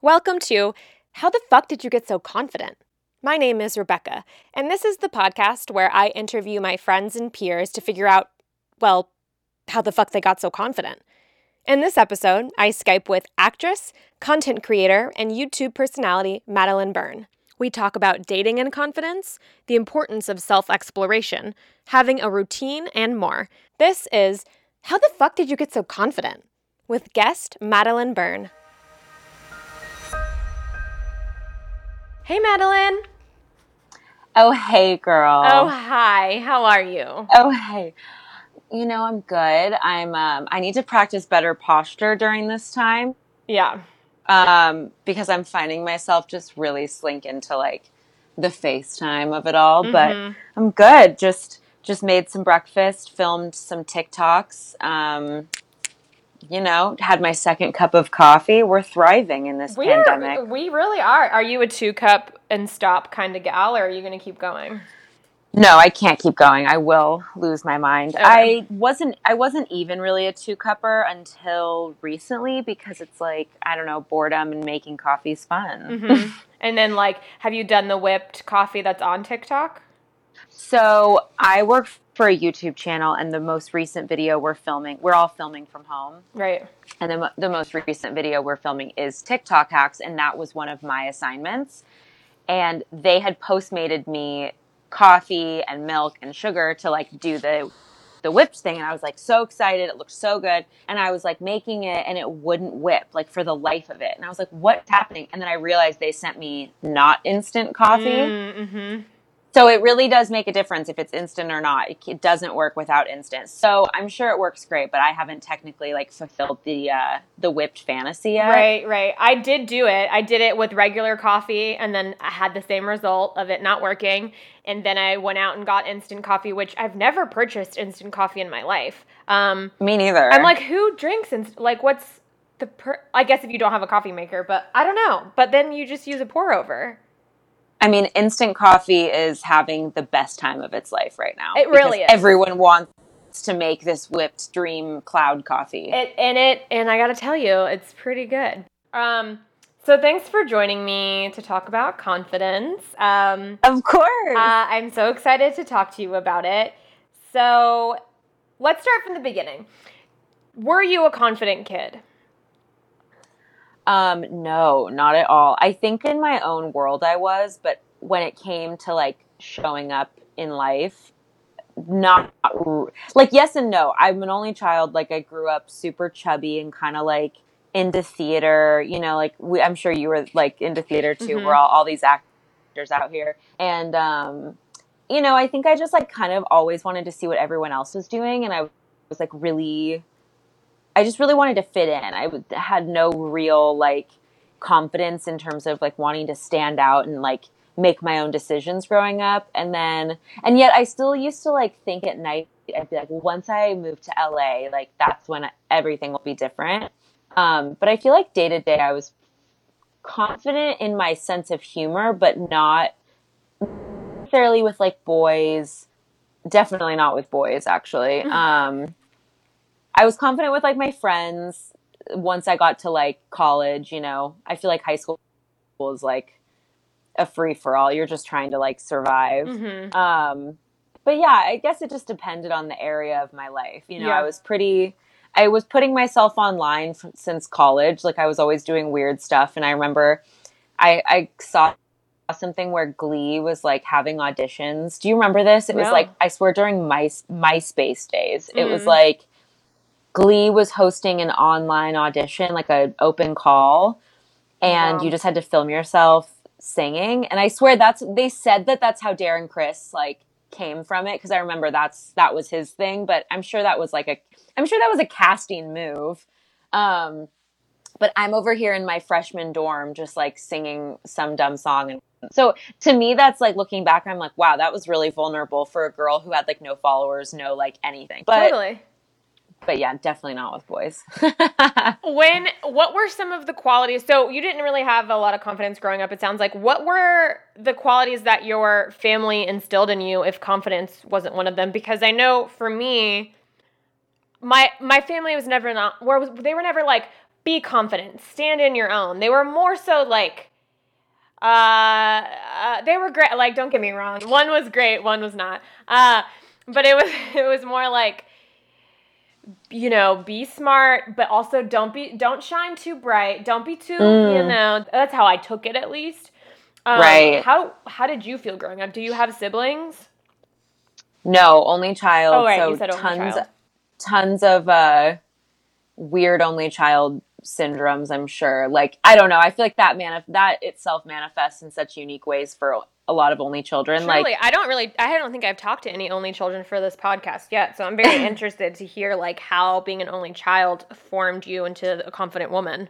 Welcome to How the Fuck Did You Get So Confident? My name is Rebecca, and this is the podcast where I interview my friends and peers to figure out, well, how the fuck they got so confident. In this episode, I Skype with actress, content creator, and YouTube personality Madeline Byrne. We talk about dating and confidence, the importance of self exploration, having a routine, and more. This is How the Fuck Did You Get So Confident? with guest Madeline Byrne. Hey, Madeline. Oh, hey, girl. Oh, hi. How are you? Oh, hey. You know, I'm good. I'm. Um, I need to practice better posture during this time. Yeah. Um, because I'm finding myself just really slink into like the FaceTime of it all. Mhm. But I'm good. Just just made some breakfast, filmed some TikToks. Um, you know, had my second cup of coffee. We're thriving in this We're, pandemic. we really are. Are you a two cup and stop kind of gal, or are you going to keep going? No, I can't keep going. I will lose my mind. Okay. I wasn't I wasn't even really a two cupper until recently because it's like, I don't know, boredom and making coffee's fun. Mhm. and then, like, have you done the whipped coffee that's on TikTok? So I work for a YouTube channel and the most recent video we're filming, we're all filming from home. Right. And the, the most recent video we're filming is TikTok hacks, and that was one of my assignments. And they had postmated me coffee and milk and sugar to like do the the whipped thing, and I was like so excited. It looked so good, and I was like making it, and it wouldn't whip like for the life of it. And I was like, "What's happening?" And then I realized they sent me not instant coffee. Mm-hmm. So it really does make a difference if it's instant or not. It, doesn't work without instant. So I'm sure it works great, but I haven't technically like fulfilled the uh, the whipped fantasy yet. Right, right. I did do it. I did it with regular coffee, and then I had the same result of it not working. And then I went out and got instant coffee, which I've never purchased instant coffee in my life. Um, Me neither. I'm like, who drinks inst- like what's the per? I guess if you don't have a coffee maker, but I don't know. But then you just use a pour over. I mean, instant coffee is having the best time of its life right now. It really is. Everyone wants to make this whipped dream cloud coffee. It and it and I gotta tell you, it's pretty good. Um, so thanks for joining me to talk about confidence. Um, of course. Uh, I'm so excited to talk to you about it. So let's start from the beginning. Were you a confident kid? Um, no, not at all. I think in my own world I was, but when it came to like showing up in life, not like yes and no. I'm an only child. Like I grew up super chubby and kind of like into theater. You know, like we, I'm sure you were like into theater too. Mhm. We're all all these actors out here, and um, you know, I think I just like kind of always wanted to see what everyone else was doing, and I was like really I just really wanted to fit in. I w- had no real like confidence in terms of like wanting to stand out and like make my own decisions growing up. And then, and yet I still used to like think at night, I'd be like, once I move to LA, like that's when everything will be different. Um, but I feel like day to day, I was confident in my sense of humor, but not necessarily with like boys. Definitely not with boys, actually. Um, I was confident with like my friends once I got to like college, you know. I feel like high school is like a free for all. You're just trying to like survive. Mm-hmm. Um but yeah, I guess it just depended on the area of my life. You know, Yeah. I was pretty I was putting myself online f- since college. Like I was always doing weird stuff and I remember I I saw something where Glee was like having auditions. Do you remember this? It was like I swear during my MySpace days. It was Mm. like Glee was hosting an online audition, like an open call, and Wow. you just had to film yourself singing. And I swear that's they said that that's how Darren Criss like came from it because I remember that's that was his thing. But I'm sure that was like a I'm sure that was a casting move. Um, but I'm over here in my freshman dorm, just like singing some dumb song. And so to me, that's like looking back, I'm like, wow, that was really vulnerable for a girl who had like no followers, no like anything. But totally. But yeah, definitely not with boys. When what were some of the qualities? So you didn't really have a lot of confidence growing up. It sounds like. What were the qualities that your family instilled in you? If confidence wasn't one of them, because I know for me, my my family was never not where was they were never like be confident, stand in your own. They were more so like, uh, uh, they were great. Like, don't get me wrong, one was great, one was not. Uh, but it was it was more like, you know, be smart, but also don't be don't shine too bright. Don't be too, mm. you know. That's how I took it at least. Um, right. How how did you feel growing up? Do you have siblings? No, only child. Oh, right. So you said only tons, child. tons of uh, weird only child syndromes. I'm sure. Like I don't know. I feel like that man that itself manifests in such unique ways for a lot of only children. Truly, like I don't really. I don't think I've talked to any only children for this podcast yet. So I'm very interested to hear like how being an only child formed you into a confident woman.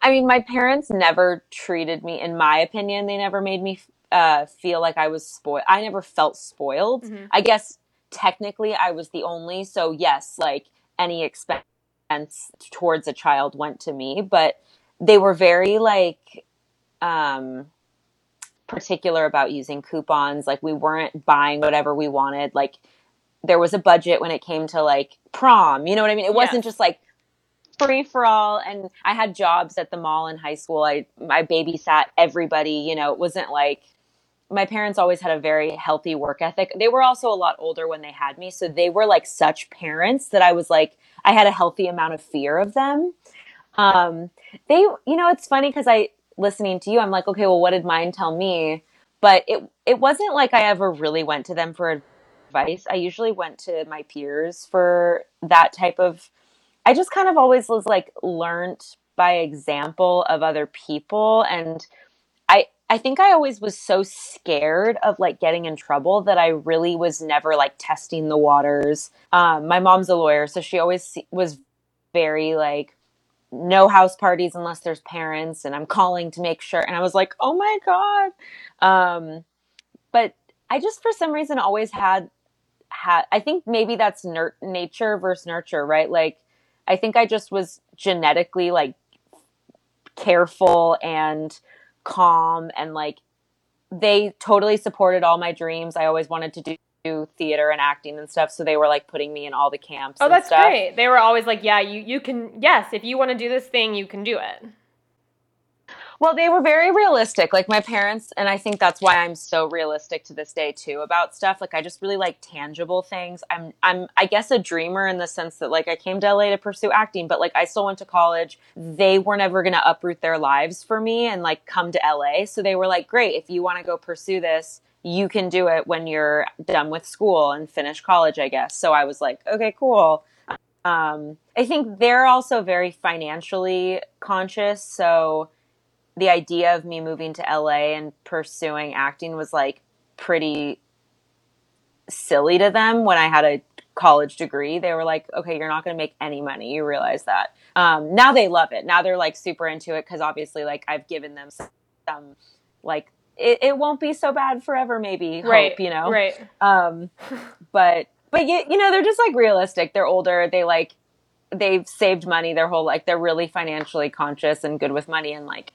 I mean, my parents never treated me, in my opinion, they never made me uh, feel like I was spoiled. I never felt spoiled. Mm-hmm. I guess technically I was the only. So, yes, like any expense towards a child went to me, but they were very like, um, particular about using coupons. Like we weren't buying whatever we wanted. Like there was a budget when it came to like prom. You know what I mean? It wasn't just like free for all. And I had jobs at the mall in high school. I I babysat everybody. You know, it wasn't like my parents always had a very healthy work ethic. They were also a lot older when they had me, so they were like such parents that I was like I had a healthy amount of fear of them. Um, they, you know, it's funny because I listening to you, I'm like, okay, well, what did mine tell me? But it it wasn't like I ever really went to them for advice. I usually went to my peers for that type of. I just kind of always was like learned by example of other people and I I think I always was so scared of like getting in trouble that I really was never like testing the waters. Um, my mom's a lawyer, so she always was very like no house parties unless there's parents, and I'm calling to make sure. And I was like, oh my god. Um, but I just for some reason always had had. I think maybe that's ner- nature versus nurture, right? Like I think I just was genetically like careful and calm and like they totally supported all my dreams. I always wanted to do theater and acting and stuff so they were like putting me in all the camps oh that's stuff. great they were always like yeah you you can yes if you want to do this thing you can do it well, they were very realistic. Like my parents, and I think that's why I'm so realistic to this day too about stuff. Like I just really like tangible things. I'm I'm I guess a dreamer in the sense that like I came to LA to pursue acting, but like I still went to college. They were never going to uproot their lives for me and like come to LA. So they were like, "Great, if you want to go pursue this, you can do it when you're done with school and finish college, I guess." So I was like, "Okay, cool." Um, I think they're also very financially conscious, so the idea of me moving to LA and pursuing acting was like pretty silly to them when I had a college degree. They were like, okay, you're not going to make any money. You realize that. Um, now they love it. Now they're like super into it because obviously, like, I've given them some, some like, it, it, won't be so bad forever, maybe. Right. Hope, you know? Right. Um, but, but you, you know, they're just like realistic. They're older. They like, they've saved money their whole like they're really financially conscious and good with money and like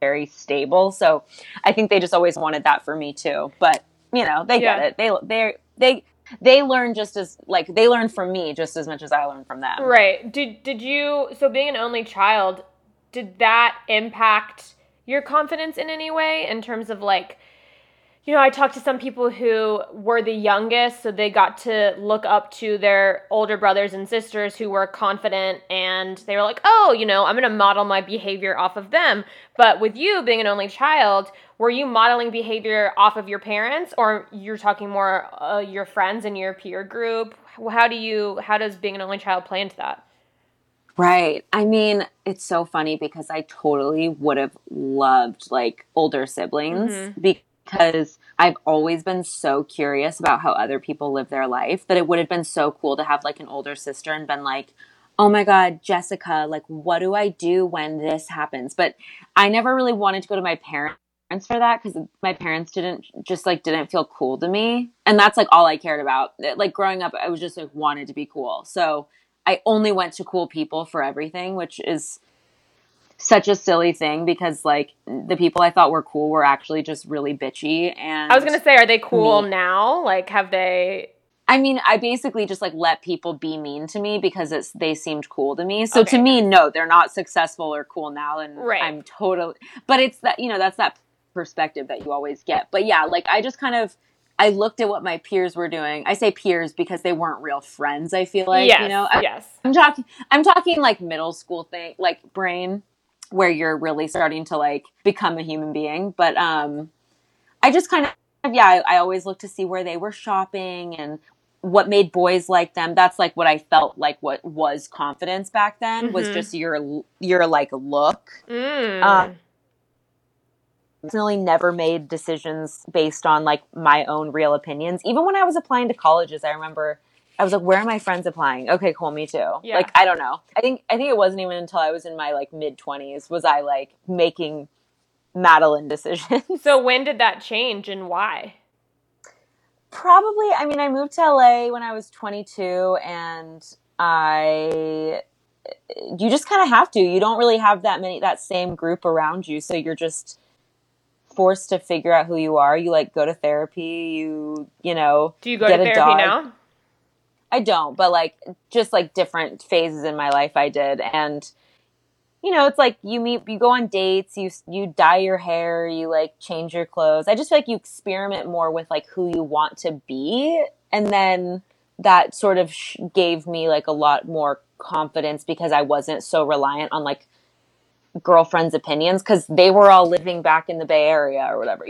very stable. So I think they just always wanted that for me too. But you know, they yeah. get it. They they they they learn just as like they learn from me just as much as I learn from them. Right. Did did you so being an only child, did that impact your confidence in any way in terms of like you know, I talked to some people who were the youngest, so they got to look up to their older brothers and sisters who were confident and they were like, oh, you know, I'm to model my behavior off of them. But with you being an only child, were you modeling behavior off of your parents or you're talking more uh, your friends and your peer group? How do you, how does being an only child play into that? Right. I mean, it's so funny because I totally would have loved like older siblings mm-hmm. because because I've always been so curious about how other people live their life that it would have been so cool to have like an older sister and been like, oh my God, Jessica, like, what do I do when this happens? But I never really wanted to go to my parents for that because my parents didn't just like didn't feel cool to me and that's like all i cared about like growing up i was just like wanted to be cool so i only went to cool people for everything which is such a silly thing because like the people I thought were cool were actually just really bitchy and I was going to say are they cool me. now? Like have they I mean, I basically just like let people be mean to me because it's they seemed cool to me. So Okay. to me, no, they're not successful or cool now, and Right. I'm totally. But it's that you know that's that perspective that you always get. But yeah, like I just kind of I looked at what my peers were doing. I say peers because they weren't real friends. I feel like yes, you know. I, yes. I'm talking. I'm talking like middle school thing, like brain, where you're really starting to like become a human being. But um, I just kind of yeah. I, I always look to see where they were shopping and what made boys like them. That's like what I felt like. What was confidence back then was Mhm. just your your like look. Mm. Uh, I personally, never made decisions based on like my own real opinions. Even when I was applying to colleges, I remember I was like, "Where are my friends applying?" Okay, cool, me too. Yeah. Like I don't know. I think I think it wasn't even until I was in my like mid twenties was I like making Madeline decisions. so when did that change and why? Probably. I mean, I moved to LA when I was 22, and I. You just kind of have to. You don't really have that many, that same group around you. So you're just forced to figure out who you are. You like go to therapy. You, you know, Do you go Get to a therapy dog. now? I don't, but like just like different phases in my life I did. And, you know, it's like you meet, you go on dates, you, you dye your hair, you like change your clothes. I just feel like you experiment more with like who you want to be. And then that sort of sh- gave me like a lot more confidence because I wasn't so reliant on like girlfriends' opinions because they were all living back in the Bay Area or whatever.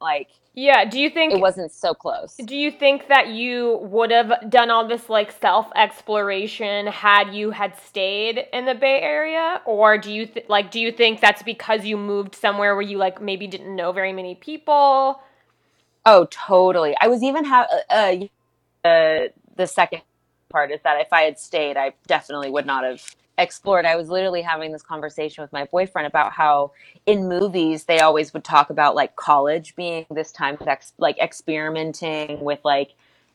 Like Yeah. Do you think it wasn't so close. Do you think that you would have done all this like self exploration had you had stayed in the Bay Area, or do you th- like do you think that's because you moved somewhere where you like maybe didn't know very many people? Oh, totally. I was even have uh, uh, the second part is that if I had stayed, I definitely would not have explored. I was literally having this conversation with my boyfriend about how in movies they always would talk about like college being this time of ex- like experimenting with like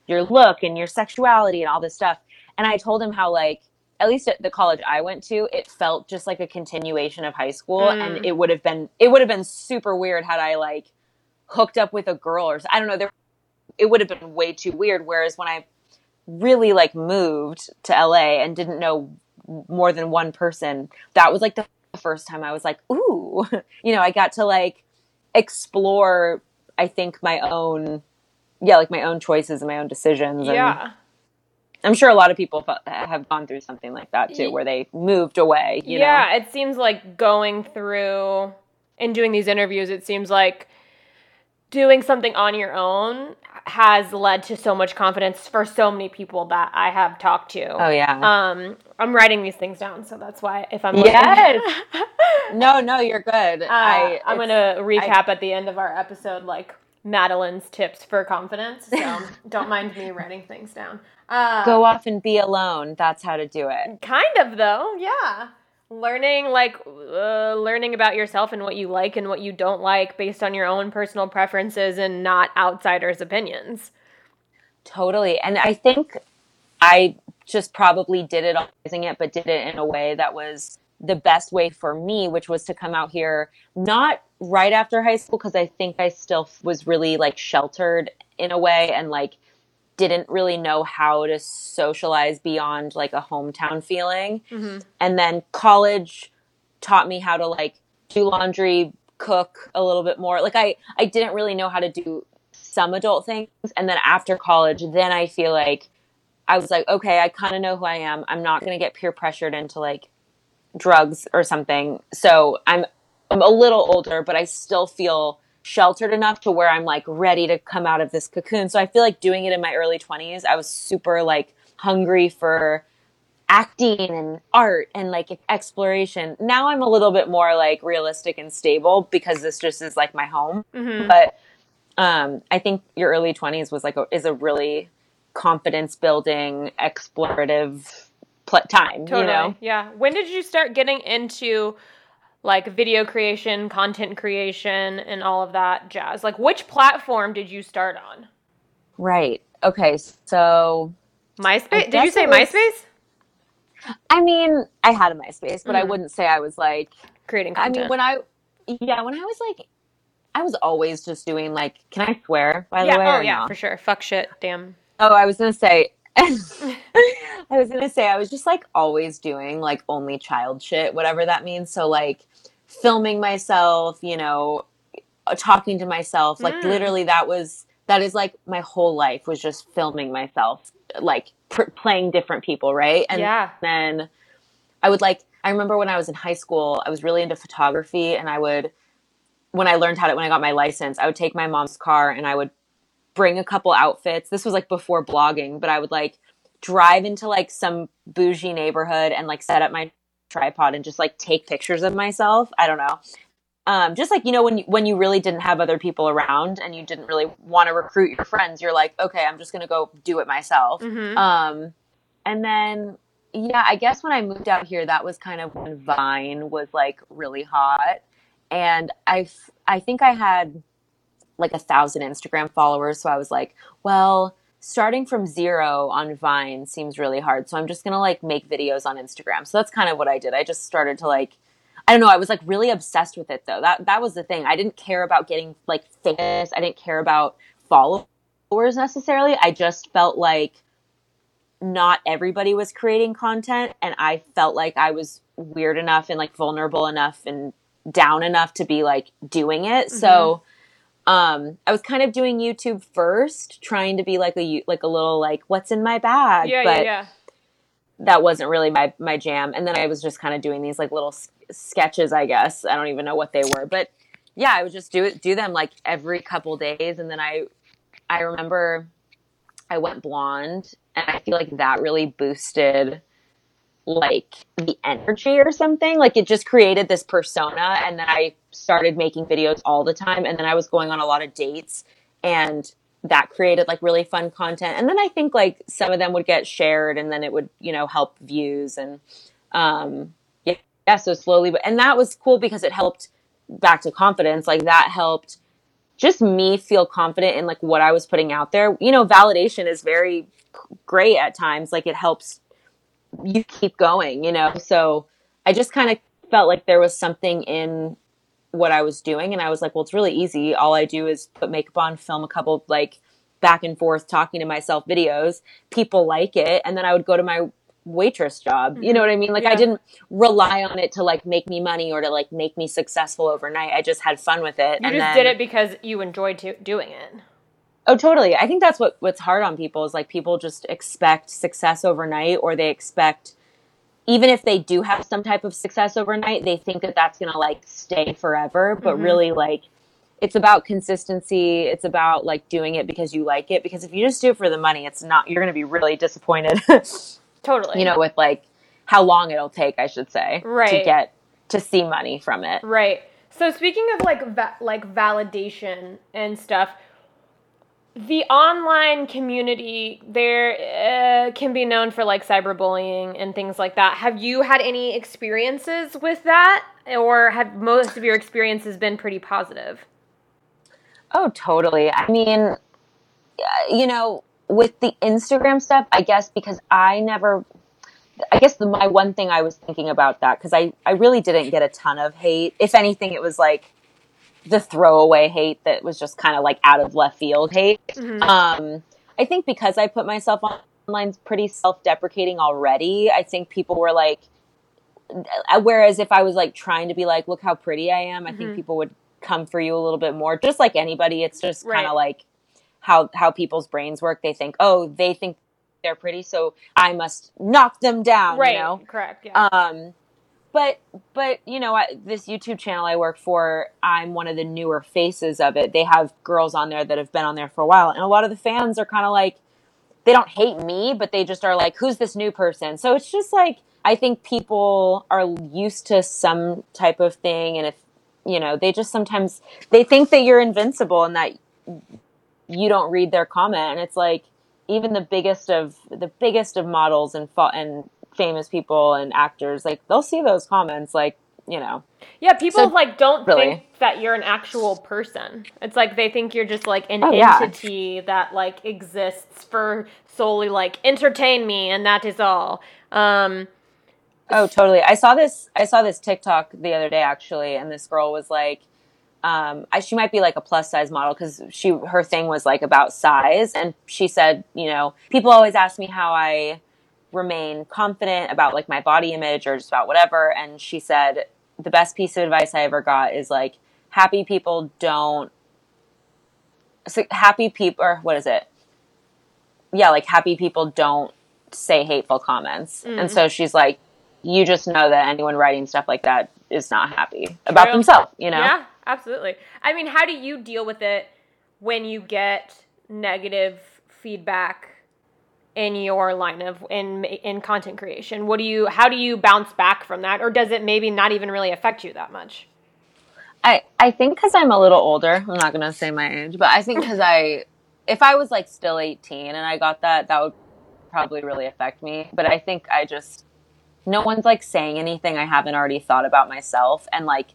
your look and your sexuality and all this stuff. And I told him how like at least at the college I went to, it felt just like a continuation of high school, Mm. and it would have been it would have been super weird had I like hooked up with a girl or I don't know. There, it would have been way too weird. Whereas when I really like moved to LA and didn't know more than one person, that was like the first time I was like, ooh, you know, I got to like explore. I think my own, yeah, like my own choices and my own decisions. And Yeah. I'm sure a lot of people have gone through something like that too, where they moved away. You know? yeah, it seems like going through and doing these interviews, it seems like doing something on your own has led to so much confidence for so many people that I have talked to. Oh yeah. Um, I'm writing these things down, so that's why if I'm Yes. no, no, you're good. uh, I, I'm gonna recap at the end of our episode, like Madeline's tips for confidence. So don't mind me writing things down. Uh, go off and be alone. That's how to do it. Kind of though, yeah. Learning like uh, learning about yourself and what you like and what you don't like based on your own personal preferences and not outsiders' opinions. Totally. And I think I just probably did it using it, but did it in a way that was the best way for me, which was to come out here not right after high school, because I think I still was really like sheltered in a way and like didn't really know how to socialize beyond like a hometown feeling. Mm-hmm. And then college taught me how to like do laundry, cook a little bit more. Like I I didn't really know how to do some adult things and then after college then I feel like I was like okay, I kind of know who I am. I'm not going to get peer pressured into like drugs or something. So I'm I'm a little older, but I still feel sheltered enough to where I'm like ready to come out of this cocoon. So I feel like doing it in my early 20s, I was super like hungry for acting and art and like exploration. Now I'm a little bit more like realistic and stable because this just is like my home. Mm-hmm. But um, I think your early 20s was like a, is a really confidence building, explorative pl- time. Totally. You know, Yeah. When did you start getting into like video creation, content creation, and all of that jazz? Like, which platform did you start on? right? Okay, so MySpace? Did you say was- MySpace? I mean, I had a MySpace, but I Mhm. wouldn't say I was like. Creating content. I mean, when I yeah, when I was like, I was always just doing like. Can I swear? By yeah. the way, oh yeah, no? for sure. Fuck shit. Damn. Oh, I was gonna say. I was gonna say I was just like always doing like only child shit, whatever that means. So like filming myself, you know, uh, talking to myself. Like Mm. literally, that was that is like my whole life was just filming myself, like pr- playing different people, right? And yeah. then I would like I remember when I was in high school, I was really into photography and I would when I learned how to when I got my license, I would take my mom's car and I would bring a couple outfits. This was like before blogging, but I would like drive into like some bougie neighborhood and like set up my tripod and just like take pictures of myself. I don't know. Um, just like you know when you, when you really didn't have other people around and you didn't really want to recruit your friends, you're like, okay, I'm just gonna go do it myself. Mhm. Um, and then, yeah, I guess when I moved out here, that was kind of when Vine was like really hot. And I I think I had like a thousand Instagram followers. So I was like, well, starting from zero on Vine seems really hard. So I'm just going to like make videos on Instagram. So that's kind of what I did. I just started to like, I don't know. I was like really obsessed with it though. That, that was the thing. I didn't care about getting like famous. I didn't care about followers necessarily. I just felt like, not everybody was creating content and I felt like I was weird enough and like vulnerable enough and down enough to be like doing it. So mm-hmm. Um I was kind of doing YouTube first, trying to be like a like a little like what's in my bag, Yeah, but yeah, yeah. that wasn't really my my jam. And then I was just kind of doing these like little s- sketches, I guess. I don't even know what they were, but yeah, I would just do it do them like every couple days and then I I remember I went blonde and I feel like that really boosted like the energy or something. Like it just created this persona and then I started making videos all the time and then I was going on a lot of dates and that created like really fun content. And then I think like some of them would get shared and then it would, you know, help views and um yeah, yeah so slowly but and that was cool because it helped back to confidence. Like that helped just me feel confident in like what I was putting out there. You know, validation is very great at times. Like it helps you keep going, you know. So I just kind of felt like there was something in what I was doing and I was like, well, it's really easy. All I do is put makeup on, film a couple like back and forth talking to myself videos. People like it and then I would go to my waitress job. You know mm-hmm. what I mean? Like I didn't rely on it to like make me money or to like make me successful overnight. I just had fun with it. You and just then, did it because you enjoyed to- doing it. Oh, totally. I think that's what what's hard on people is like people just expect success overnight, or they expect even if they do have some type of success overnight, they think that that's gonna like stay forever. But Mhm. really, like it's about consistency. It's about like doing it because you like it. Because if you just do it for the money, it's not. You're gonna be really disappointed. Totally. you know, with like how long it'll take, I should say, right. to get to see money from it. Right. So speaking of like va- like validation and stuff, the online community there uh, can be known for like cyberbullying and things like that. Have you had any experiences with that, or have most of your experiences been pretty positive? Oh, totally. I mean, you know, with the Instagram stuff, I guess because I never, I guess the, my one thing I was thinking about that because I I really didn't get a ton of hate. If anything, it was like the throwaway hate that was just kind of like out of left field hate. Mhm. Um, I think because I put myself online pretty self-deprecating already, I think people were like, uh, whereas if I was like trying to be like, look how pretty I am, I Mhm. think people would come for you a little bit more. Just like anybody, it's just kind of like how how people's brains work. They think, oh, they think they're pretty, so I must knock them down. right. You know. Correct. Yeah. Um, but but you know, I, this YouTube channel I work for, I'm one of the newer faces of it. They have girls on there that have been on there for a while, and a lot of the fans are kind of like, they don't hate me, but they just are like, who's this new person? So it's just like I think people are used to some type of thing, and if you know, they just sometimes they think that you're invincible and that you don't read their comment, and it's like even the biggest of the biggest of models and and famous people and actors like they'll see those comments like you know yeah. People so- like don't really. think that you're an actual person. It's like they think you're just like an Oh, yeah. entity that like exists for solely like entertain me, and that is all. Um, oh totally i saw this i saw this tiktok the other day actually and this girl was like um, I, she might be like a plus size model because she her thing was like about size, and she said, you know, people always ask me how I remain confident about like my body image or just about whatever, and she said the best piece of advice I ever got is like happy people don't so happy people or what is it? Yeah, like happy people don't say hateful comments, mm. and so she's like, you just know that anyone writing stuff like that is not happy about True. themselves, you know? Yeah, absolutely. I mean, how do you deal with it when you get negative feedback in your line of in in content creation? What do you how do you bounce back from that or does it maybe not even really affect you that much? I I think cuz I'm a little older, I'm not going to say my age, but I think cuz I if I was like still 18 and I got that that would probably really affect me, but I think I just no one's like saying anything I haven't already thought about myself. And like,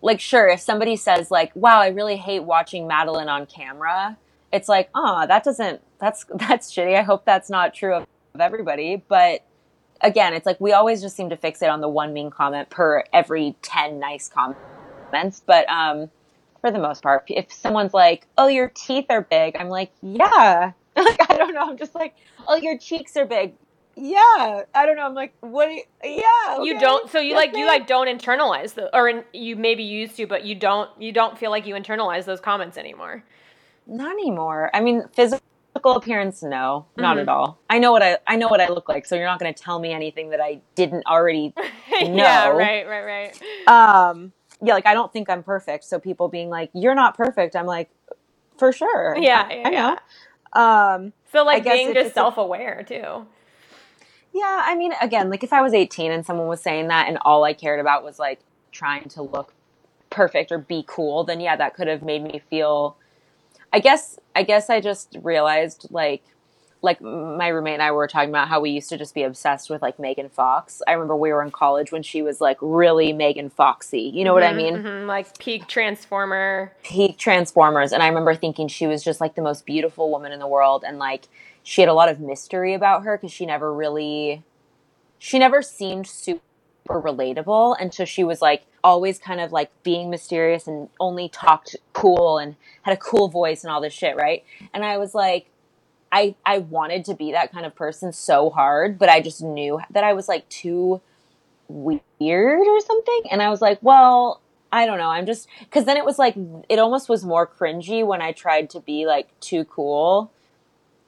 like sure, if somebody says like, "Wow, I really hate watching Madeline on camera," it's like, "Oh, that doesn't. That's that's shitty. I hope that's not true of, of everybody." But again, it's like we always just seem to fix it on the one mean comment per every ten nice comments. But um, for the most part, if someone's like, "Oh, your teeth are big," I'm like, "Yeah." like I don't know. I'm just like, "Oh, your cheeks are big." yeah i don't know i'm like what you, yeah okay. you don't so you like you like don't internalize the or in, you maybe used to but you don't you don't feel like you internalize those comments anymore not anymore i mean physical appearance no not mm-hmm. at all. I know what i i know what i look like so you're not going to tell me anything that i didn't already know. yeah right right right. Um yeah like i don't think i'm perfect so people being like you're not perfect i'm like for sure. Yeah, yeah i, know. yeah. um so like being just self-aware too. Yeah, I mean, again, like if I was 18 and someone was saying that and all I cared about was like trying to look perfect or be cool, then yeah, that could have made me feel I guess I guess I just realized like like my roommate and I were talking about how we used to just be obsessed with like Megan Fox. I remember we were in college when she was like really Megan Foxy. You know mm-hmm, what I mm-hmm, mean? Mm-hmm, like peak transformer. Peak transformers. And I remember thinking she was just like the most beautiful woman in the world and like she had a lot of mystery about her because she never really she never seemed super relatable. And so she was like always kind of like being mysterious and only talked cool and had a cool voice and all this shit right? And i was like i i wanted to be that kind of person so hard but i just knew that i was like too weird or something. And i was like well i don't know. I'm just because then it was like it almost was more cringy when i tried to be like too cool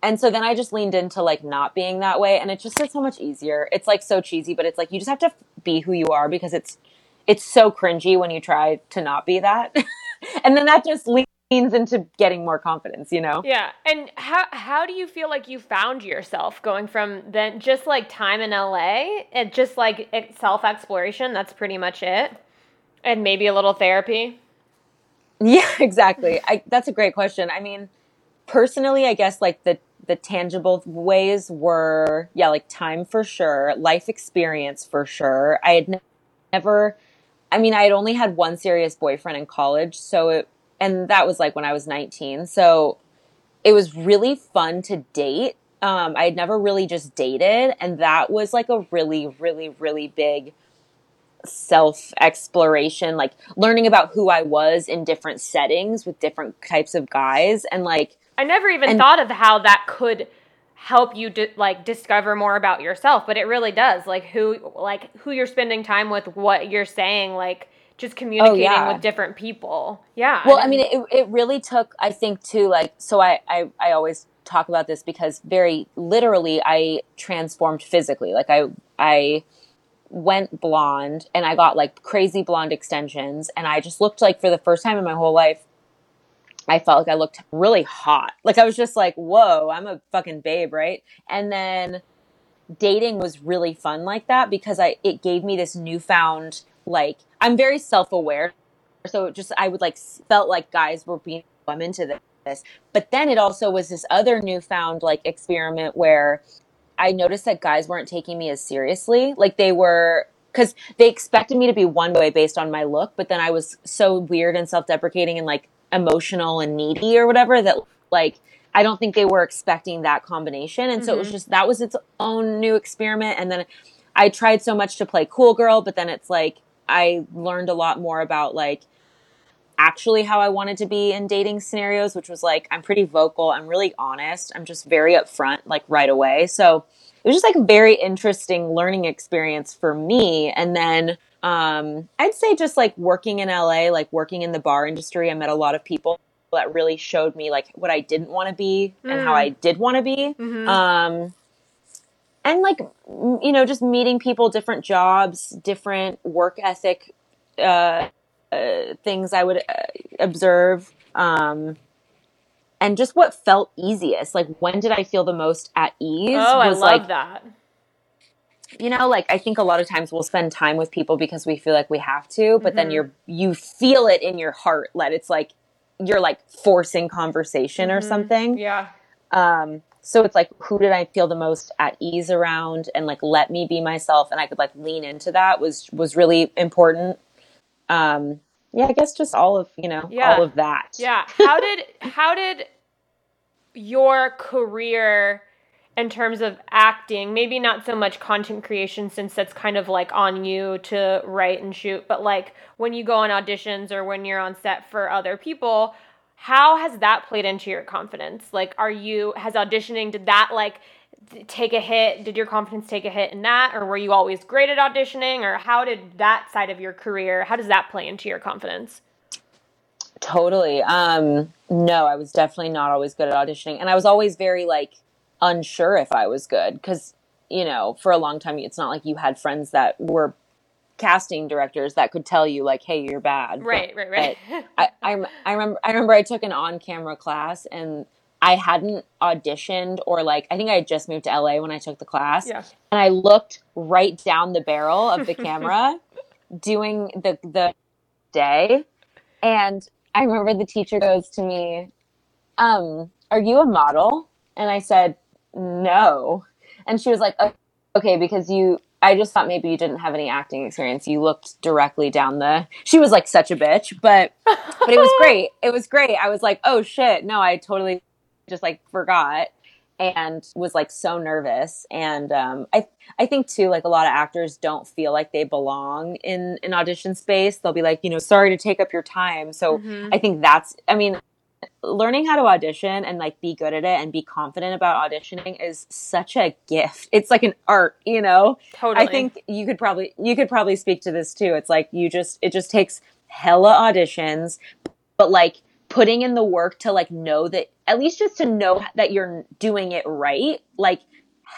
and so then I just leaned into like not being that way and it just is so much easier. It's like so cheesy, but it's like you just have to be who you are because it's it's so cringy when you try to not be that. and then that just leans into getting more confidence, you know? Yeah. And how how do you feel like you found yourself going from then just like time in LA and just like self exploration, that's pretty much it. And maybe a little therapy? Yeah, exactly. I, that's a great question. I mean, personally, I guess like the the tangible ways were yeah like time for sure life experience for sure. I had never i mean i had only had one serious boyfriend in college so it and that was like when i was 19 so it was really fun to date. Um, i had never really just dated and that was like a really really really big self exploration like learning about who i was in different settings with different types of guys and like I never even and, thought of how that could help you di- like discover more about yourself, but it really does. Like who like who you're spending time with, what you're saying, like just communicating oh, yeah. with different people. Yeah. Well, I mean, it, it really took, I think, too, like, so I, I, I always talk about this because very literally I transformed physically. Like, I, I, went blonde and I got like crazy blonde extensions and I just looked like for the first time in my whole life I felt like I looked really hot. Like I was just like, whoa, I'm a fucking babe, right? And then dating was really fun like that because I it gave me this newfound like I'm very self-aware. So just I would like felt like guys were being I'm into this. But then it also was this other newfound like experiment where I noticed that guys weren't taking me as seriously. Like they were because they expected me to be one way based on my look, but then I was so weird and self deprecating and like emotional and needy or whatever that like I don't think they were expecting that combination. And mm-hmm. so it was mm-hmm. just that was its own new experiment. And then I tried so much to play cool girl, but then it's like I learned a lot more about like actually how I wanted to be in dating scenarios, which was like I'm pretty vocal, I'm really honest, I'm just very upfront, like right away. So it was just like a very interesting learning experience for me. And then um, I'd say just like working in LA, like working in the bar industry, I met a lot of people that really showed me like what I didn't want to be mm. and how I did want to be. Mm-hmm. Um, and like you know, just meeting people, different jobs, different work ethic uh, uh, things I would uh, observe. Um, and just what felt easiest. Like, when did I feel the most at ease? Oh, I love like, that. You know, like I think a lot of times we'll spend time with people because we feel like we have to, but mm-hmm. then you're you feel it in your heart that it's like you're like forcing conversation mm-hmm. or something. Yeah. Um, so it's like who did I feel the most at ease around and like let me be myself and I could like lean into that was was really important. Um, yeah, I guess just all of you know yeah. all of that. Yeah. How did how did your career in terms of acting, maybe not so much content creation since that's kind of like on you to write and shoot, but like when you go on auditions or when you're on set for other people, how has that played into your confidence? Like are you has auditioning did that like take a hit? Did your confidence take a hit in that or were you always great at auditioning or how did that side of your career, how does that play into your confidence? Totally. Um no, I was definitely not always good at auditioning and I was always very like unsure if I was good because you know for a long time it's not like you had friends that were casting directors that could tell you like hey you're bad. Right but, right. Right I, I, I remember I remember I took an on camera class and I hadn't auditioned or like I think I had just moved to LA when I took the class yeah. and I looked right down the barrel of the camera doing the the day and I remember the teacher goes to me um are you a model? And I said no. And she was like, okay, because you, I just thought maybe you didn't have any acting experience. You looked directly down the, she was like such a bitch, but, but it was great. It was great. I was like, oh shit. No, I totally just like forgot and was like so nervous and um, I I think too like a lot of actors don't feel like they belong in an audition space. They'll be like, you know, sorry to take up your time. So mm-hmm. I think that's I mean, learning how to audition and like be good at it and be confident about auditioning is such a gift. It's like an art, you know. Totally. I think you could probably you could probably speak to this too. It's like you just it just takes hella auditions, but like putting in the work to like know that at least just to know that you're doing it right, like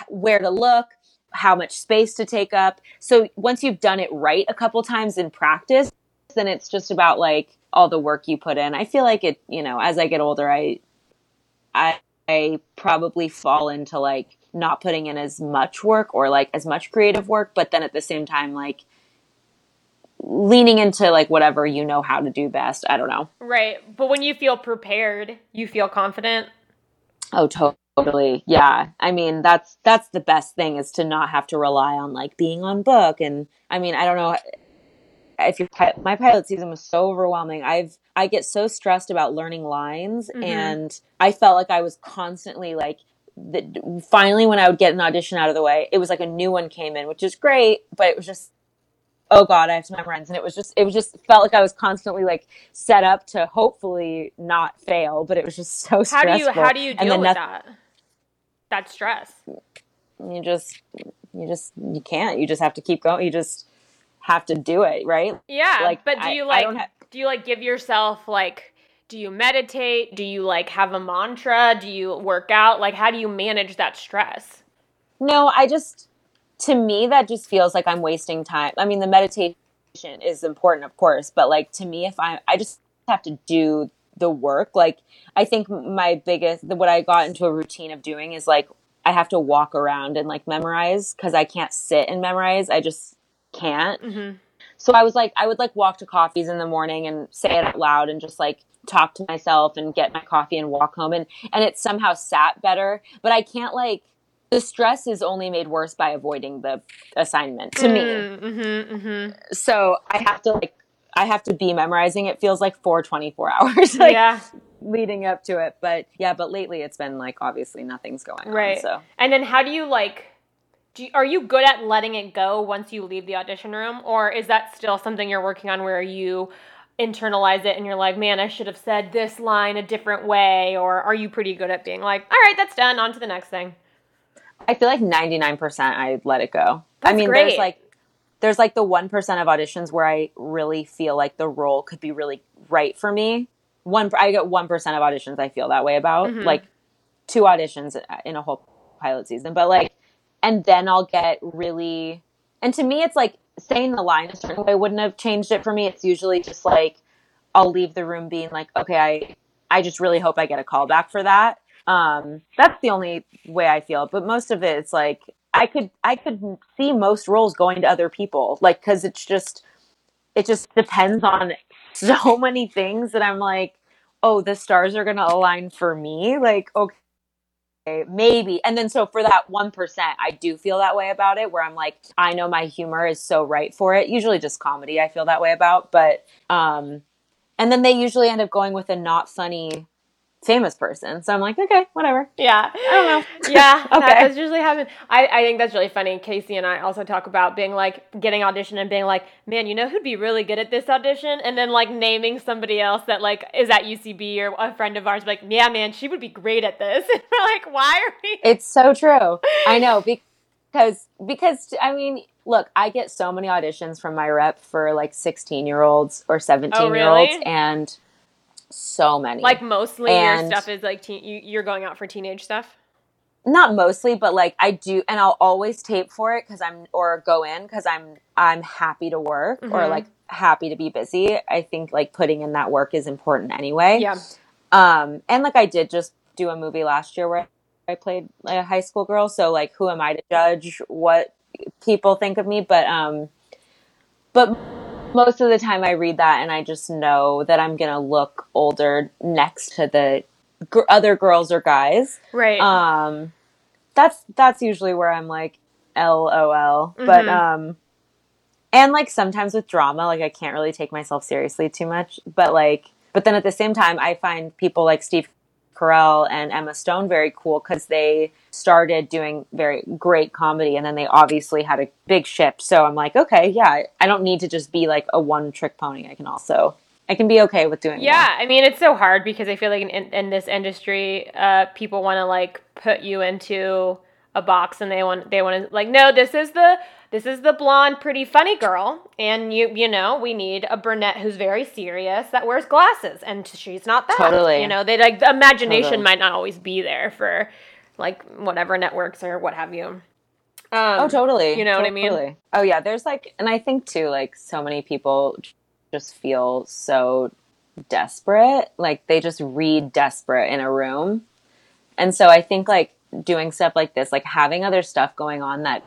where to look, how much space to take up. So once you've done it right a couple times in practice, then it's just about like all the work you put in. I feel like it, you know, as I get older, I, I, I probably fall into like not putting in as much work or like as much creative work, but then at the same time, like leaning into like whatever you know how to do best. I don't know. Right. But when you feel prepared, you feel confident. Oh, totally. Yeah. I mean, that's that's the best thing is to not have to rely on like being on book and I mean, I don't know if your my pilot season was so overwhelming. I've I get so stressed about learning lines, mm-hmm. and I felt like I was constantly like. The, finally, when I would get an audition out of the way, it was like a new one came in, which is great, but it was just oh god i have to memorize and it was just it was just felt like i was constantly like set up to hopefully not fail but it was just so stressful how do you how do you deal with that that stress you just you just you can't you just have to keep going you just have to do it, right? Yeah. Like, but do you like ha- do you like give yourself like do you meditate? Do you like have a mantra? Do you work out? Like how do you manage that stress? No, I just to me that just feels like I'm wasting time. I mean, the meditation is important, of course, but like to me if I I just have to do the work. Like I think my biggest what I got into a routine of doing is like I have to walk around and like memorize because I can't sit and memorize. I just can't. Mm-hmm. So I was like, I would like walk to coffees in the morning and say it out loud and just like talk to myself and get my coffee and walk home and and it somehow sat better. But I can't like the stress is only made worse by avoiding the assignment to me. Mm-hmm, mm-hmm. So I have to like I have to be memorizing. It feels like four 24 hours. like, yeah. Leading up to it, but yeah, but lately it's been like obviously nothing's going right. on. So and then how do you like you, are you good at letting it go once you leave the audition room or is that still something you're working on where you internalize it and you're like, man, I should have said this line a different way? Or are you pretty good at being like, all right, that's done, on to the next thing? I feel like 99% I let it go. That's I mean, great. there's like there's like the 1% of auditions where I really feel like the role could be really right for me. One I get 1% of auditions I feel that way about. Mhm. Like two auditions in a whole pilot season, but like and then I'll get really and to me it's like saying the line a certain way wouldn't have changed it for me. It's usually just like I'll leave the room being like, okay, I I just really hope I get a call back for that. Um, that's the only way I feel. But most of it, it's like I could I could see most roles going to other people, like because it's just it just depends on so many things that I'm like, oh, the stars are gonna align for me. Like, okay, maybe. And then so for that one percent, I do feel that way about it, where I'm like, I know my humor is so right for it. Usually just comedy, I feel that way about, but um, and then they usually end up going with a not funny famous person. So I'm like, okay, whatever. Yeah. I don't know. Yeah, Okay. that does usually happen. I, I think that's really funny. Casey and I also talk about being like getting audition and being like, man, you know who'd be really good at this audition? And then like naming somebody else that like is at UCB or a friend of ours, like, yeah, man, she would be great at this. And we're like, why are we? It's so true. I know because because I mean, look, I get so many auditions from my rep for like 16 year olds or 17 year olds, Oh, really? and so many. Like mostly your stuff is like teen, you, you're going out for teenage stuff. not mostly, but like I do, and I'll always tape for it because I'm or go in because I'm I'm happy to work or Mhm. like happy to be busy. I think like putting in that work is important anyway. Yeah. Um, and like I did just do a movie last year where I played like, a high school girl. So like, who am I to judge what people think of me? But um, but most of the time I read that and I just know that I'm gonna look older next to the gr- other girls or guys. Right. Um, that's that's usually where I'm like, lol. But Mhm. um, and like sometimes with drama, like I can't really take myself seriously too much. But like, but then at the same time, I find people like Steve Carell and Emma Stone very cool because they started doing very great comedy and then they obviously had a big shift. So I'm like, okay, yeah, I don't need to just be like a one trick pony. I can also, I can be okay with doing Yeah, I mean it's so hard because I feel like in, in, in this industry, uh, people want to like put you into a box and they want they want to like no, this is the this is the blonde, pretty funny girl, and you you know we need a brunette who's very serious that wears glasses, and she's not that. Totally. You know, they like the imagination Totally. might not always be there for like whatever networks or what have you. Um, Oh, totally. You know what I mean? Oh, yeah. There's like, and I think too, like, so many people just feel so desperate. Like, they just read desperate in a room. And so I think, like, doing stuff like this, like having other stuff going on that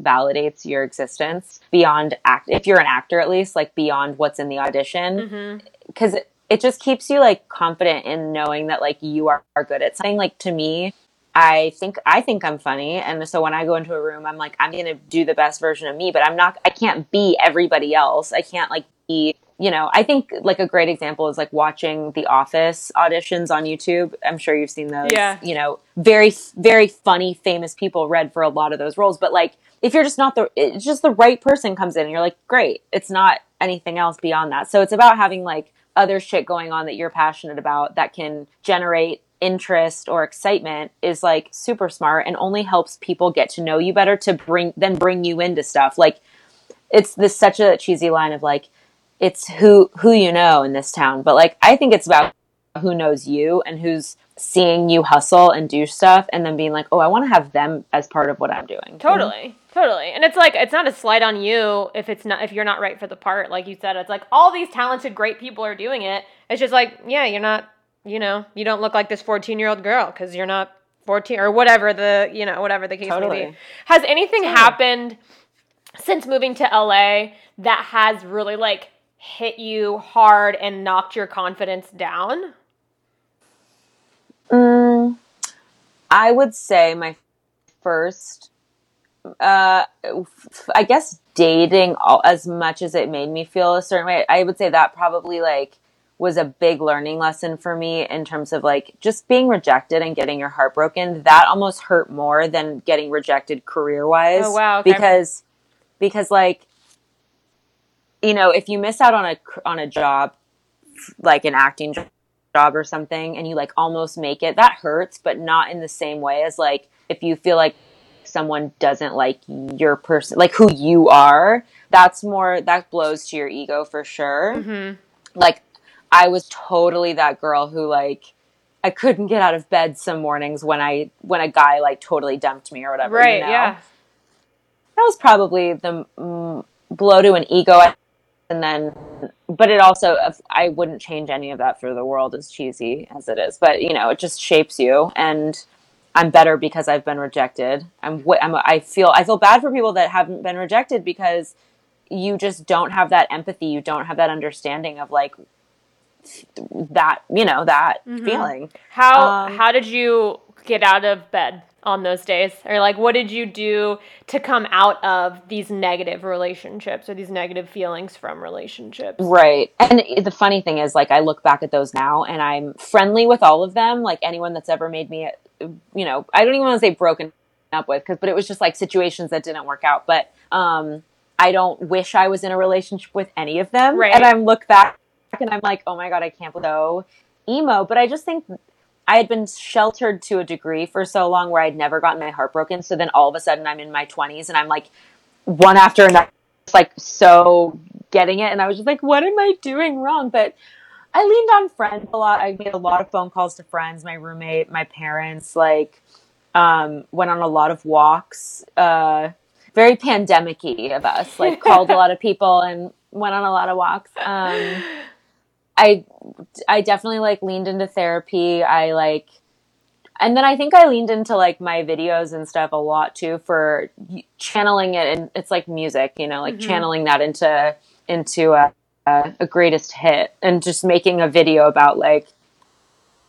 validates your existence beyond act, if you're an actor at least, like, beyond what's in the audition. Mm-hmm. Because it, it just keeps you like confident in knowing that like you are, are good at something. Like to me i think i think i'm funny. And so when i go into a room i'm like i'm gonna do the best version of me but i'm not i can't be everybody else. I can't like be you know i think like a great example is like watching the office auditions on youtube. I'm sure you've seen those. Yeah. you know very very funny famous people read for a lot of those roles. But like if you're just not the it's just the right person comes in and you're like great it's not anything else beyond that. So it's about having like other shit going on that you're passionate about that can generate interest or excitement is like super smart and only helps people get to know you better to bring then bring you into stuff. Like it's this such a cheesy line of like it's who who you know in this town but like i think it's about who knows you and who's seeing you hustle and do stuff and then being like oh i want to have them as part of what i'm doing Totally. Totally. And it's like it's not a slight on you if it's not if you're not right for the part. Like you said, it's like all these talented great people are doing it. It's just like, yeah, you're not, you know, you don't look like this 14-year-old girl cuz you're not 14 or whatever the, you know, whatever the case may Totally. be. Has anything happened since moving to LA that has really like hit you hard and knocked your confidence down? Mm, I would say my first, uh, I guess dating all, as much as it made me feel a certain way. I would say that probably like was a big learning lesson for me in terms of like just being rejected and getting your heart broken. That almost hurt more than getting rejected career wise. Oh, wow, okay. Because because like you know if you miss out on a on a job like an acting job or something and you like almost make it that hurts but not in the same way as like if you feel like someone doesn't like your person like who you are that's more that blows to your ego for sure Mm-hmm. like i was totally that girl who like i couldn't get out of bed some mornings when i when a guy like totally dumped me or whatever Right. you know? Yeah. that was probably the mm, blow to an ego and then but it also i wouldn't change any of that for the world as cheesy as it is but you know it just shapes you. And i'm better because i've been rejected. I'm what i'm i feel i feel bad for people that haven't been rejected because you just don't have that empathy. You don't have that understanding of like that you know that feeling. How Um, how did you get out of bed on those days? Or like what did you do to come out of these negative relationships or these negative feelings from relationships? Right. And the funny thing is, like, I look back at those now and I'm friendly with all of them. Like, anyone that's ever made me, you know, I don't even want to say broken up with, because, but it was just like situations that didn't work out. But um, I don't wish I was in a relationship with any of them. Right. And I'm look back and I'm like, oh my God, I can't believe so emo. But I just think I had been sheltered to a degree for so long where I'd never gotten my heart broken. So then all of a sudden I'm in my 20s and I'm like, one after another, just like so getting it. And I was just like, what am I doing wrong? But I leaned on friends a lot. I made a lot of phone calls to friends, my roommate, my parents, like, um, went on a lot of walks. Uh, very pandemic of us, like, called a lot of people and went on a lot of walks. Um, I, I definitely like leaned into therapy. I like, and then I think I leaned into like my videos and stuff a lot too for channeling it, and it's like music, you know, like Mhm. channeling that into into a, a, greatest hit, and just making a video about like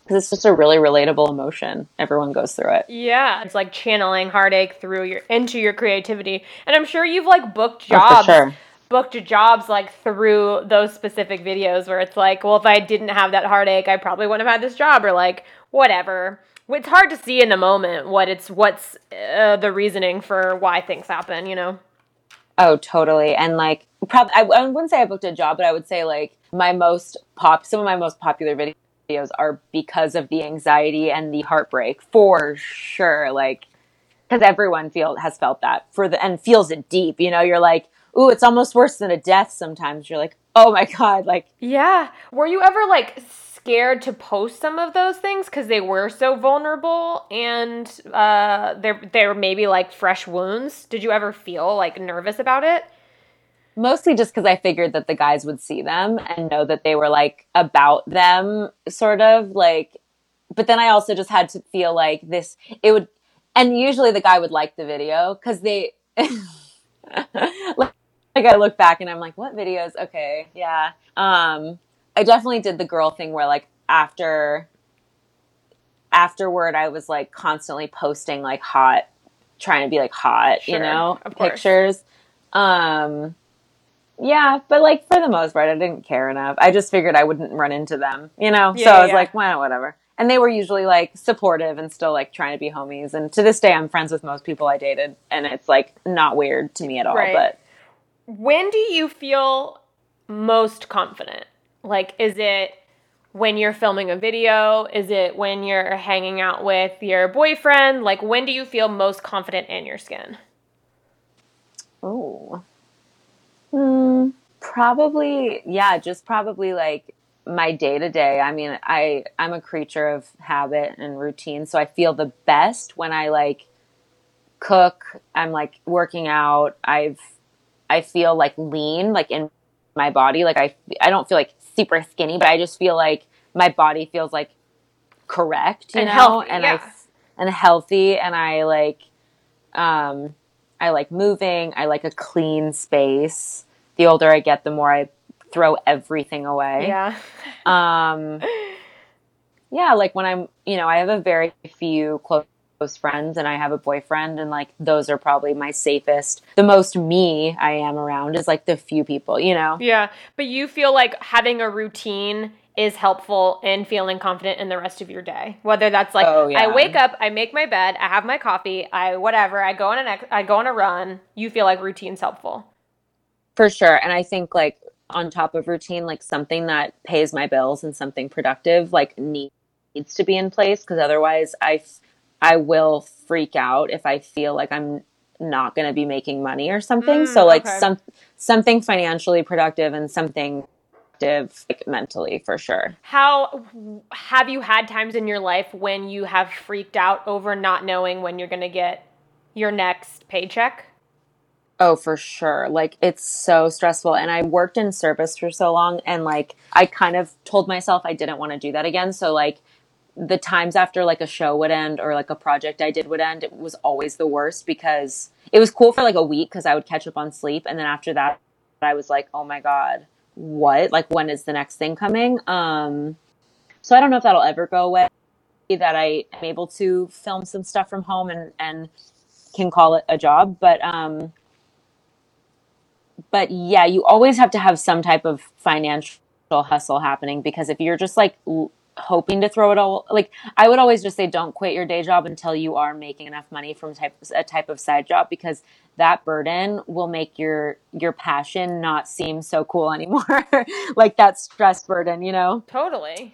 because it's just a really relatable emotion. Everyone goes through it. Yeah, it's like channeling heartache through your into your creativity. And I'm sure you've like booked Oh, jobs for sure. Booked jobs like through those specific videos where it's like, well, if I didn't have that heartache, I probably wouldn't have had this job or like whatever. It's hard to see in the moment what it's what's uh, the reasoning for why things happen, you know. Oh, totally. And like, probably, I, I wouldn't say I booked a job, but I would say like my most pop, some of my most popular videos are because of the anxiety and the heartbreak for sure. Like, because everyone feel has felt that for the and feels it deep. You know, you're like, ooh, it's almost worse than a death. Sometimes you're like, oh my god, like Yeah. Were you ever like scared to post some of those things because they were so vulnerable and uh, they're they're maybe like fresh wounds? Did you ever feel like nervous about it? mostly just because I figured that the guys would see them and know that they were like about them, sort of like. But then I also just had to feel like this. It would, and usually the guy would like the video because they. like, like I look back and I'm like, what videos? Okay, yeah. Um, I definitely did the girl thing where like after. Afterward, I was like constantly posting like hot, trying to be like hot, you know, pictures. Um, yeah, but like for the most part, I didn't care enough. I just figured I wouldn't run into them, you know. Yeah, so I was yeah. like, well, whatever. And they were usually like supportive and still like trying to be homies. And to this day, I'm friends with most people I dated, and it's like not weird to me at all. Right. But When do you feel most confident? Like, is it when you're filming a video? Is it when you're hanging out with your boyfriend? Like, when do you feel most confident in your skin? oh, hmm, probably yeah, just probably like my day to day. I mean, I I'm a creature of habit and routine, so I feel the best when I like cook. I'm like working out. I've I feel like lean, like in my body. Like I I don't feel like super skinny, but I just feel like my body feels like correct, you And know, healthy, and yeah. I and healthy, and I like um I like moving. I like a clean space. The older I get, the more I throw everything away. Yeah. Um, yeah, like when I'm, you know, I have a very few close friends and I have a boyfriend, and like those are probably my safest. The most me I am around is like the few people, you know? Yeah. But you feel like having a routine is helpful in feeling confident in the rest of your day. Whether that's like Oh, yeah. I wake up, I make my bed, I have my coffee, I whatever, I go on an ex- I go on a run, you feel like routine's helpful. For sure. And I think like on top of routine, like something that pays my bills and something productive, like needs to be in place because otherwise I, I will freak out if I feel like I'm not going to be making money or something. Mm, so like okay. some something financially productive and something like mentally for sure. How have you had times in your life when you have freaked out over not knowing when you're going to get your next paycheck? Oh, for sure. Like it's so stressful. And I worked in service for so long and like I kind of told myself I didn't want to do that again. So like the times after like a show would end or like a project I did would end, it was always the worst because it was cool for like a week because I would catch up on sleep. And then after that, I was like, oh my God, what? Like when is the next thing coming? Um, so I don't know if that'll ever go away. That I am able to film some stuff from home and, and can call it a job. But um, but yeah, you always have to have some type of financial hustle happening because if you're just like hoping to throw it all like I would always just say don't quit your day job until you are making enough money from type a type of side job because that burden will make your your passion not seem so cool anymore like that stress burden you know totally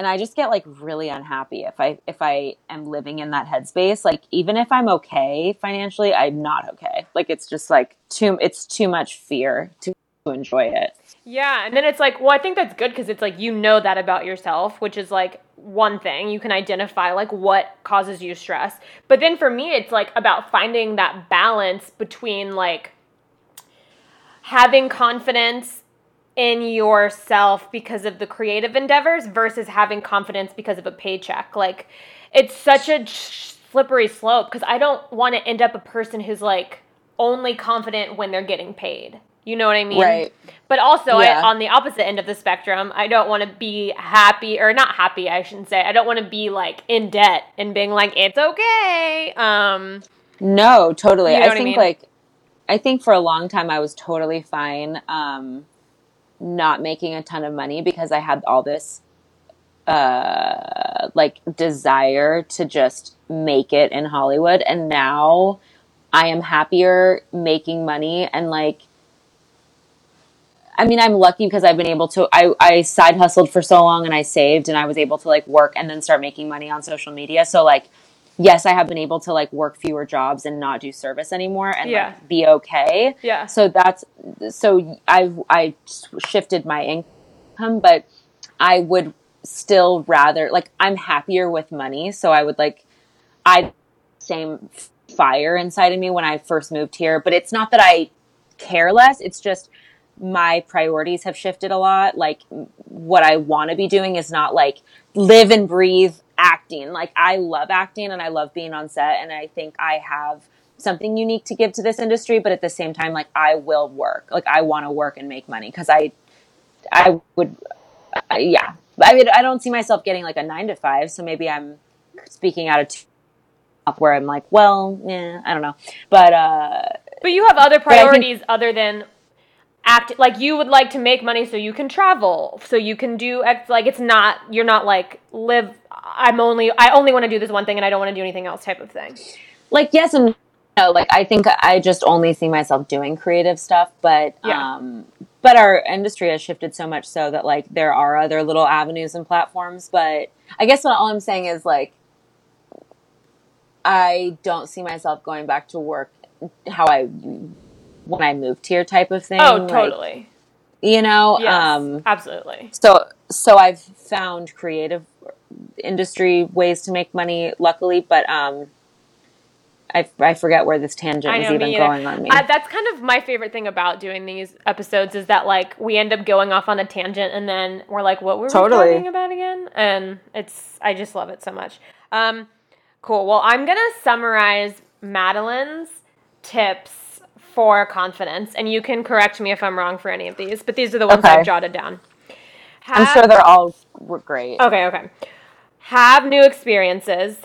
and I just get like really unhappy if I if I am living in that headspace. Like even if I'm okay financially, I'm not okay. Like it's just like too it's too much fear to, to enjoy it. Yeah, and then it's like, well, I think that's good because it's like you know that about yourself, which is like one thing. You can identify like what causes you stress. But then for me, it's like about finding that balance between like having confidence in yourself because of the creative endeavors versus having confidence because of a paycheck. Like it's such a slippery slope because I don't want to end up a person who's like only confident when they're getting paid. You know what I mean? Right. But also, yeah. I, on the opposite end of the spectrum, I don't want to be happy or not happy. I shouldn't say. I don't want to be like in debt and being like, it's okay. Um, no, totally. You know I think I mean? like, I think for a long time I was totally fine. Um, not making a ton of money because I had all this uh like desire to just make it in Hollywood and now I am happier making money and like I mean I'm lucky because I've been able to I I side hustled for so long and I saved and I was able to like work and then start making money on social media so like yes, I have been able to like work fewer jobs and not do service anymore and yeah. like, be okay. Yeah. So that's so I've I shifted my income, but I would still rather like I'm happier with money, so I would like I same fire inside of me when I first moved here, but it's not that I care less, it's just my priorities have shifted a lot. Like what I want to be doing is not like live and breathe acting. Like I love acting and I love being on set and I think I have something unique to give to this industry, but at the same time like I will work. Like I want to work and make money cuz I I would uh, yeah. I mean I don't see myself getting like a 9 to 5, so maybe I'm speaking out of t- where I'm like, well, yeah, I don't know. But uh but you have other priorities think, other than act like you would like to make money so you can travel so you can do X, like it's not you're not like live i'm only i only want to do this one thing and i don't want to do anything else type of thing like yes and no like i think i just only see myself doing creative stuff but yeah. um but our industry has shifted so much so that like there are other little avenues and platforms but i guess what all i'm saying is like i don't see myself going back to work how i when I moved here type of thing. Oh, totally. Like, you know, yes, um, absolutely. So, so I've found creative industry ways to make money, luckily, but um, I, I forget where this tangent is even going on me. Uh, that's kind of my favorite thing about doing these episodes is that like we end up going off on a tangent and then we're like, what were totally. we talking about again? And it's I just love it so much. Um, cool. Well, I'm gonna summarize Madeline's tips for confidence, and you can correct me if I'm wrong for any of these, but these are the ones okay. I've jotted down. Have, I'm sure they're all great. Okay, okay. Have new experiences,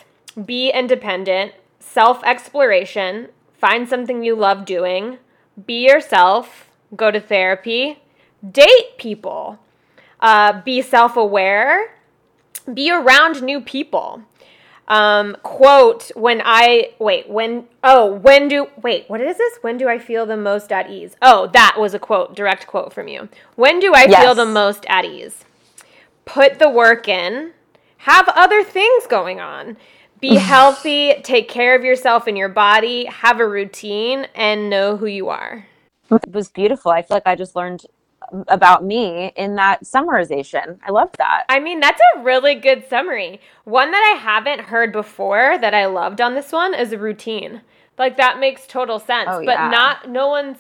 be independent, self exploration, find something you love doing, be yourself, go to therapy, date people, uh, be self aware, be around new people. Um, quote, when I, wait, when, oh, when do, wait, what is this? When do I feel the most at ease? Oh, that was a quote, direct quote from you. When do I yes. feel the most at ease? Put the work in, have other things going on. Be healthy, take care of yourself and your body, have a routine, and know who you are. It was beautiful. I feel like I just learned about me in that summarization. I love that. I mean, that's a really good summary. One that I haven't heard before that I loved on this one is a routine. Like that makes total sense, oh, but not no one's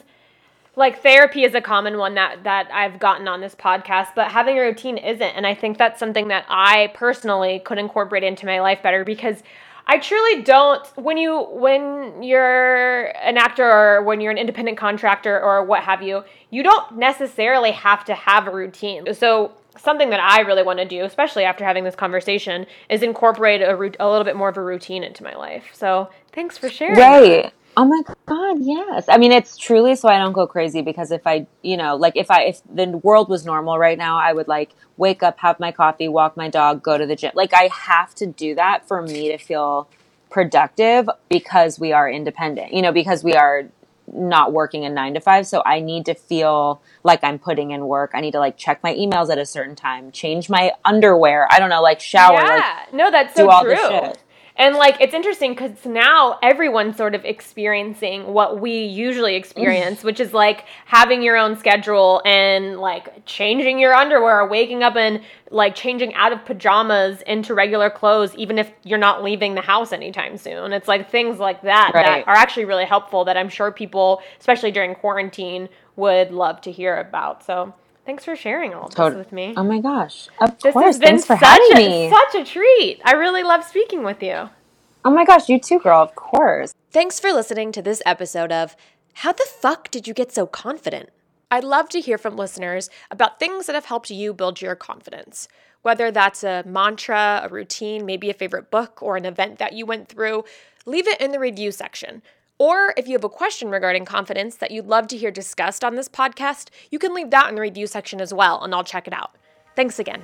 like therapy is a common one that that I've gotten on this podcast, but having a routine isn't. And I think that's something that I personally could incorporate into my life better because I truly don't when you when you're an actor or when you're an independent contractor or what have you, you don't necessarily have to have a routine. So something that I really want to do, especially after having this conversation, is incorporate a, a little bit more of a routine into my life. So thanks for sharing. Right. Oh my god, yes. I mean, it's truly so I don't go crazy because if I, you know, like if I if the world was normal right now, I would like wake up, have my coffee, walk my dog, go to the gym. Like I have to do that for me to feel productive because we are independent. You know, because we are not working a 9 to 5, so I need to feel like I'm putting in work. I need to like check my emails at a certain time, change my underwear. I don't know, like shower, yeah. like No, that's so true. And like it's interesting because now everyone's sort of experiencing what we usually experience, which is like having your own schedule and like changing your underwear, waking up and like changing out of pajamas into regular clothes, even if you're not leaving the house anytime soon. It's like things like that right. that are actually really helpful that I'm sure people, especially during quarantine, would love to hear about. So Thanks for sharing all this with me. Oh my gosh. Of this course. Has been Thanks for having a, me. Such a treat. I really love speaking with you. Oh my gosh, you too, girl. Of course. Thanks for listening to this episode of How the Fuck Did You Get So Confident? I'd love to hear from listeners about things that have helped you build your confidence. Whether that's a mantra, a routine, maybe a favorite book, or an event that you went through, leave it in the review section. Or if you have a question regarding confidence that you'd love to hear discussed on this podcast, you can leave that in the review section as well, and I'll check it out. Thanks again.